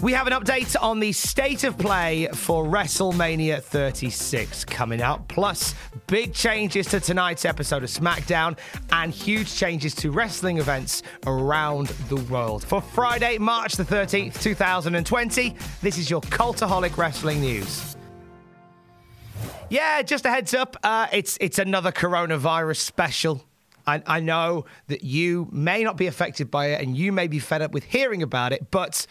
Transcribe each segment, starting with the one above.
We have an update on the state of play for WrestleMania 36 coming up, plus big changes to tonight's episode of SmackDown and huge changes to wrestling events around the world. For Friday, March the 13th, 2020, this is your Cultaholic Wrestling News. Yeah, just a heads up, uh, it's it's another coronavirus special. I, I know that you may not be affected by it and you may be fed up with hearing about it, but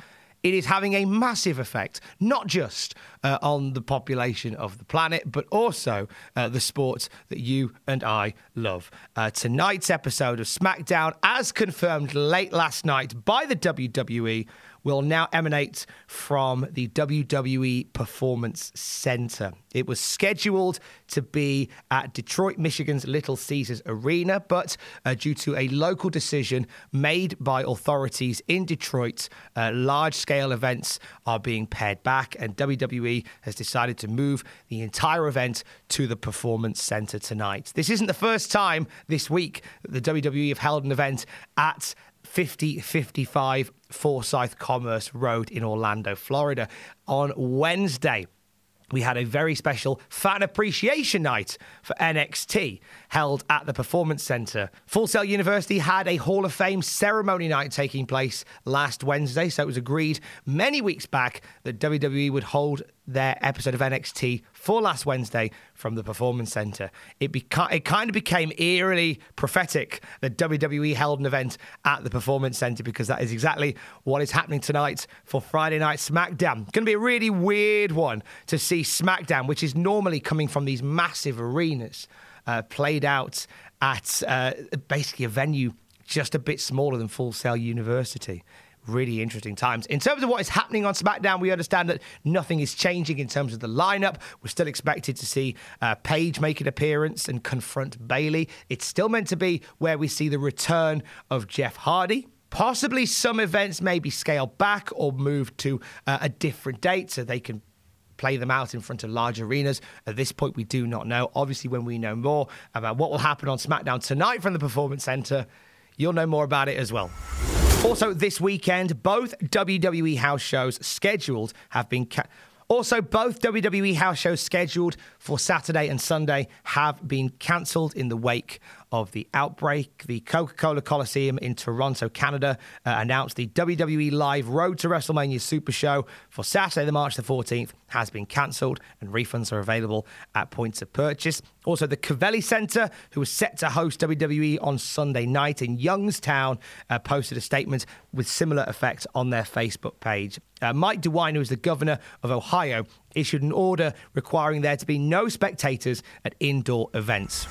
it is having a massive effect, not just uh, on the population of the planet, but also uh, the sports that you and I love. Uh, tonight's episode of SmackDown, as confirmed late last night by the WWE, will now emanate from the WWE Performance Center. It was scheduled to be at Detroit, Michigan's Little Caesars Arena, but uh, due to a local decision made by authorities in Detroit, uh, large scale events are being pared back, and WWE has decided to move the entire event to the Performance Center tonight. This isn't the first time this week that the WWE have held an event at 5055 Forsyth Commerce Road in Orlando, Florida. On Wednesday, we had a very special fan appreciation night for NXT held at the Performance Center. Full Sail University had a Hall of Fame ceremony night taking place last Wednesday, so it was agreed many weeks back that WWE would hold their episode of NXT for last Wednesday from the Performance Center. It, beca- it kind of became eerily prophetic that WWE held an event at the Performance Center because that is exactly what is happening tonight for Friday Night SmackDown. Going to be a really weird one to see SmackDown, which is normally coming from these massive arenas, uh, played out at uh, basically a venue just a bit smaller than Full Sail University really interesting times. In terms of what is happening on SmackDown, we understand that nothing is changing in terms of the lineup. We're still expected to see uh, Paige make an appearance and confront Bayley. It's still meant to be where we see the return of Jeff Hardy. Possibly some events may be scaled back or moved to uh, a different date so they can play them out in front of large arenas. At this point, we do not know. Obviously, when we know more about what will happen on SmackDown tonight from the Performance Center, you'll know more about it as well. Also, this weekend, both WWE house shows scheduled have been. Ca- also, both WWE house shows scheduled for Saturday and Sunday have been cancelled in the wake of the outbreak. The Coca Cola Coliseum in Toronto, Canada, uh, announced the WWE Live Road to WrestleMania Super Show for Saturday, the March the 14th, has been cancelled, and refunds are available at points of purchase. Also, the Covelli Center, who was set to host WWE on Sunday night in Youngstown, uh, posted a statement with similar effect on their Facebook page. Uh, Mike DeWine, who is the governor of Ohio, issued an order requiring there to be no spectators at indoor events.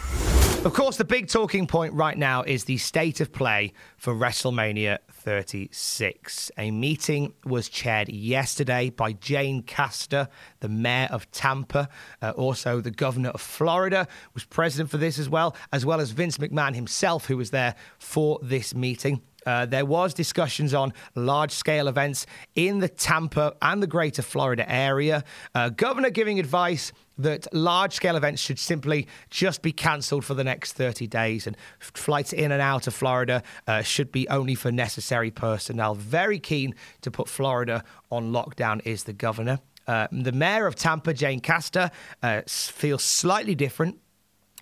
Of course, the big talking point right now is the state of play for WrestleMania 36. A meeting was chaired yesterday by Jane Castor, the mayor of Tampa. Uh, also, the governor of Florida was present for this as well, as well as Vince McMahon himself, who was there for this meeting. Uh, there was discussions on large scale events in the Tampa and the greater Florida area. Uh, governor giving advice that large scale events should simply just be cancelled for the next 30 days and flights in and out of Florida uh, should be only for necessary personnel. Very keen to put Florida on lockdown is the governor. Uh, the mayor of Tampa, Jane Castor, uh, feels slightly different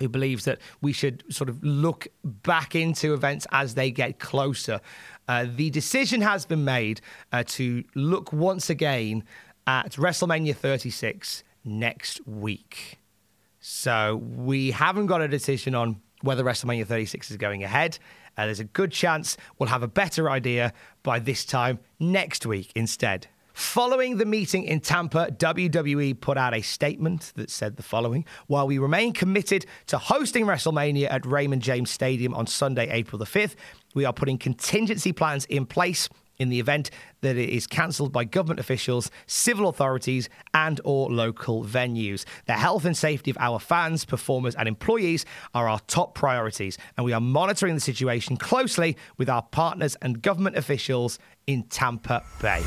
who believes that we should sort of look back into events as they get closer. Uh, the decision has been made uh, to look once again at WrestleMania 36 next week. So we haven't got a decision on whether WrestleMania 36 is going ahead. Uh, there's a good chance we'll have a better idea by this time next week instead. Following the meeting in Tampa, WWE put out a statement that said the following While we remain committed to hosting WrestleMania at Raymond James Stadium on Sunday, April the 5th, we are putting contingency plans in place in the event that it is cancelled by government officials, civil authorities, and or local venues. The health and safety of our fans, performers, and employees are our top priorities, and we are monitoring the situation closely with our partners and government officials in Tampa Bay.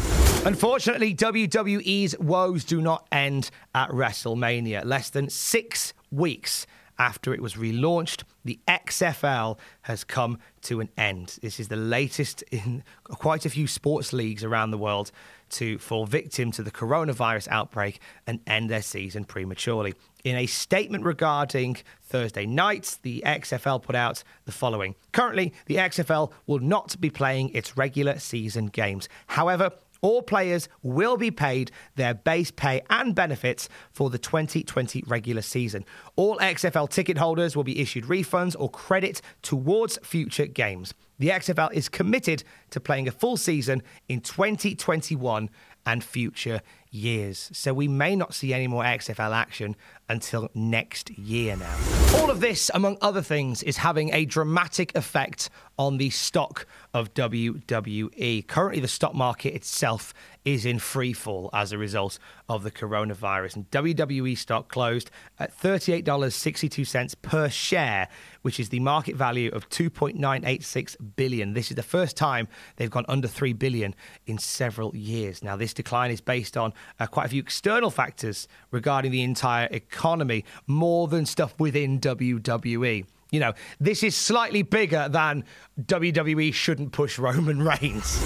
Unfortunately, WWE's woes do not end at WrestleMania. Less than six weeks after it was relaunched, the XFL has come to an end. This is the latest in quite a few sports leagues around the world to fall victim to the coronavirus outbreak and end their season prematurely. In a statement regarding Thursday night, the XFL put out the following Currently, the XFL will not be playing its regular season games. However, all players will be paid their base pay and benefits for the 2020 regular season. All XFL ticket holders will be issued refunds or credit towards future games. The XFL is committed to playing a full season in 2021 and future years. So we may not see any more XFL action until next year now. All of this, among other things, is having a dramatic effect on the stock of WWE. Currently, the stock market itself is in free fall as a result of the coronavirus. And WWE stock closed at $38.62 per share, which is the market value of 2.986 billion. This is the first time they've gone under 3 billion in several years. Now, this decline is based on uh, quite a few external factors regarding the entire economy, more than stuff within WWE. You know, this is slightly bigger than WWE shouldn't push Roman Reigns.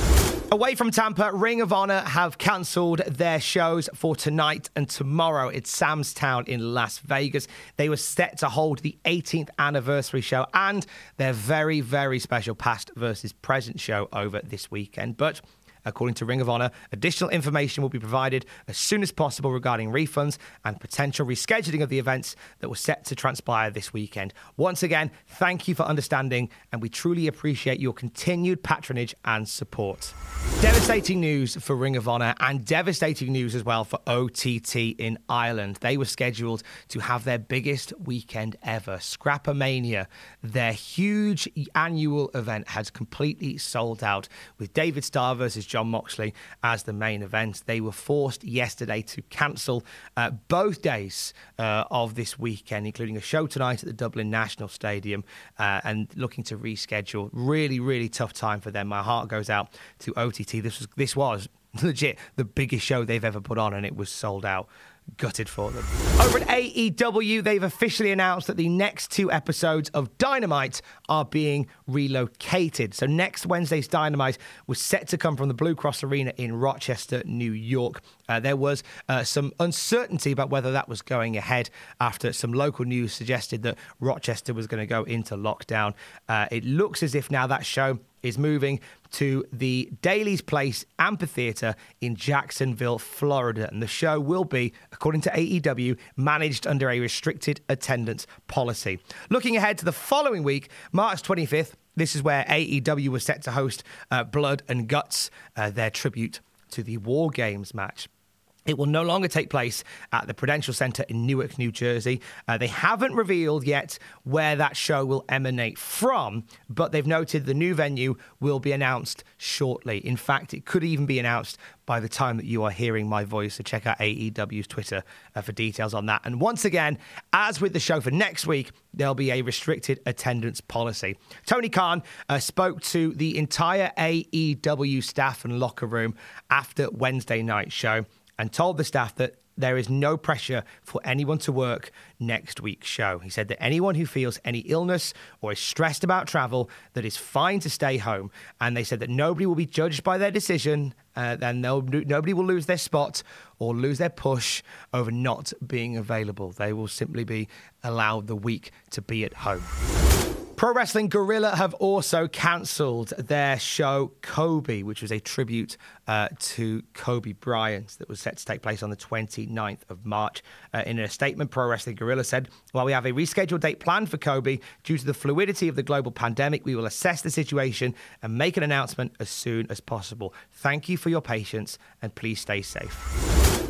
Away from Tampa, Ring of Honor have cancelled their shows for tonight and tomorrow. It's Sam's Town in Las Vegas. They were set to hold the 18th anniversary show and their very, very special past versus present show over this weekend. But According to Ring of Honor, additional information will be provided as soon as possible regarding refunds and potential rescheduling of the events that were set to transpire this weekend. Once again, thank you for understanding, and we truly appreciate your continued patronage and support. Devastating news for Ring of Honor and devastating news as well for OTT in Ireland. They were scheduled to have their biggest weekend ever, Scrappermania. Their huge annual event has completely sold out with David Starr versus Jon Moxley as the main event. They were forced yesterday to cancel uh, both days uh, of this weekend, including a show tonight at the Dublin National Stadium uh, and looking to reschedule. Really, really tough time for them. My heart goes out to OTT. This was this was legit the biggest show they've ever put on, and it was sold out gutted for them. Over at AEW, they've officially announced that the next two episodes of Dynamite are being relocated. So next Wednesday's Dynamite was set to come from the Blue Cross Arena in Rochester, New York. Uh, there was uh, some uncertainty about whether that was going ahead after some local news suggested that Rochester was going to go into lockdown. Uh, it looks as if now that show is moving to the Daily's Place Amphitheater in Jacksonville, Florida. And the show will be, according to AEW, managed under a restricted attendance policy. Looking ahead to the following week, March 25th, this is where AEW was set to host uh, Blood and Guts, uh, their tribute to the War Games match. It will no longer take place at the Prudential Center in Newark, New Jersey. Uh, they haven't revealed yet where that show will emanate from, but they've noted the new venue will be announced shortly. In fact, it could even be announced by the time that you are hearing my voice. So check out AEW's Twitter uh, for details on that. And once again, as with the show for next week, there'll be a restricted attendance policy. Tony Khan uh, spoke to the entire AEW staff and locker room after Wednesday night show and told the staff that there is no pressure for anyone to work next week's show. He said that anyone who feels any illness or is stressed about travel, that is fine to stay home. And they said that nobody will be judged by their decision, uh, and nobody will lose their spot or lose their push over not being available. They will simply be allowed the week to be at home. Pro Wrestling Guerrilla have also cancelled their show Kobe, which was a tribute uh, to Kobe Bryant that was set to take place on the 29th of March. Uh, in a statement, Pro Wrestling Guerrilla said, While we have a rescheduled date planned for Kobe, due to the fluidity of the global pandemic, we will assess the situation and make an announcement as soon as possible. Thank you for your patience and please stay safe.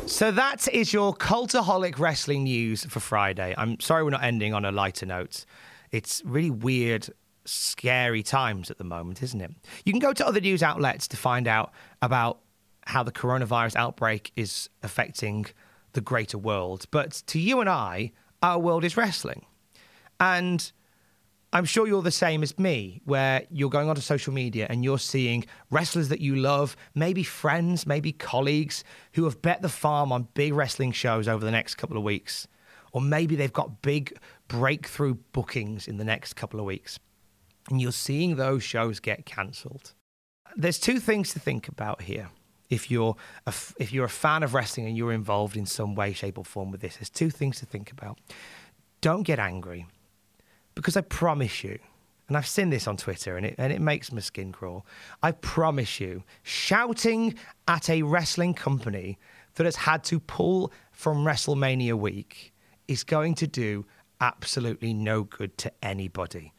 So that is your cultaholic wrestling news for Friday. I'm sorry we're not ending on a lighter note. It's really weird, scary times at the moment, isn't it? You can go to other news outlets to find out about how the coronavirus outbreak is affecting the greater world. But to you and I, our world is wrestling. And I'm sure you're the same as me, where you're going onto social media and you're seeing wrestlers that you love, maybe friends, maybe colleagues who have bet the farm on big wrestling shows over the next couple of weeks. Or maybe they've got big breakthrough bookings in the next couple of weeks. And you're seeing those shows get cancelled. There's two things to think about here. If you're a, if you're a fan of wrestling and you're involved in some way, shape, or form with this, there's two things to think about. Don't get angry, because I promise you, and I've seen this on Twitter and it, and it makes my skin crawl. I promise you, shouting at a wrestling company that has had to pull from WrestleMania week is going to do absolutely no good to anybody.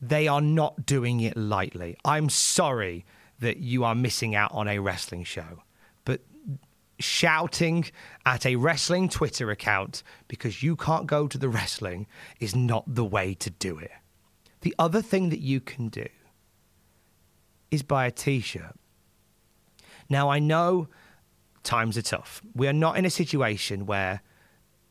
They are not doing it lightly. I'm sorry that you are missing out on a wrestling show, but shouting at a wrestling Twitter account because you can't go to the wrestling is not the way to do it. The other thing that you can do is buy a t shirt. Now, I know times are tough. We are not in a situation where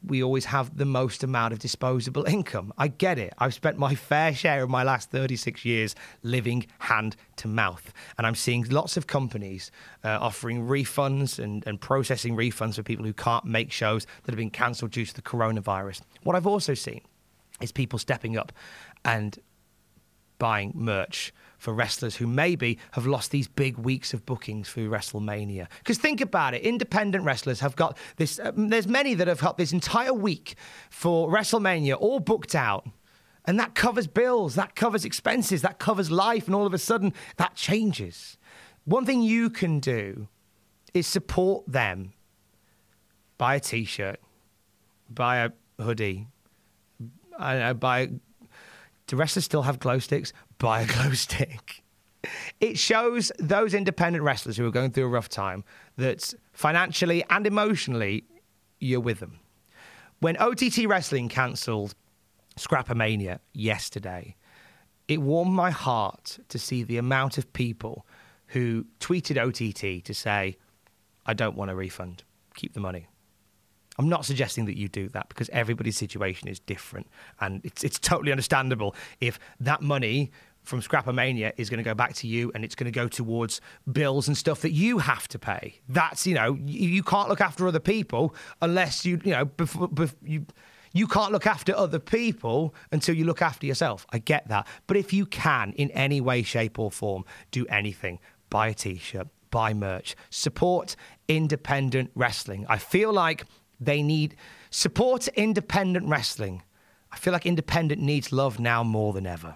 we always have the most amount of disposable income. I get it. I've spent my fair share of my last 36 years living hand to mouth. And I'm seeing lots of companies uh, offering refunds and, and processing refunds for people who can't make shows that have been cancelled due to the coronavirus. What I've also seen is people stepping up and buying merch for wrestlers who maybe have lost these big weeks of bookings through WrestleMania. Because think about it, independent wrestlers have got this, uh, there's many that have got this entire week for WrestleMania all booked out. And that covers bills, that covers expenses, that covers life, and all of a sudden that changes. One thing you can do is support them. Buy a t shirt, buy a hoodie, I know, buy. Do wrestlers still have glow sticks? Buy a glow stick. It shows those independent wrestlers who are going through a rough time that financially and emotionally, you're with them. When OTT Wrestling cancelled Scrappermania yesterday, it warmed my heart to see the amount of people who tweeted OTT to say, I don't want a refund, keep the money. I'm not suggesting that you do that because everybody's situation is different. And it's, it's totally understandable if that money from Scrappermania is going to go back to you and it's going to go towards bills and stuff that you have to pay. That's, you know, you, you can't look after other people unless you, you know, before you. You can't look after other people until you look after yourself. I get that. But if you can, in any way, shape, or form, do anything, buy a t shirt, buy merch, support independent wrestling. I feel like they need support independent wrestling. I feel like independent needs love now more than ever.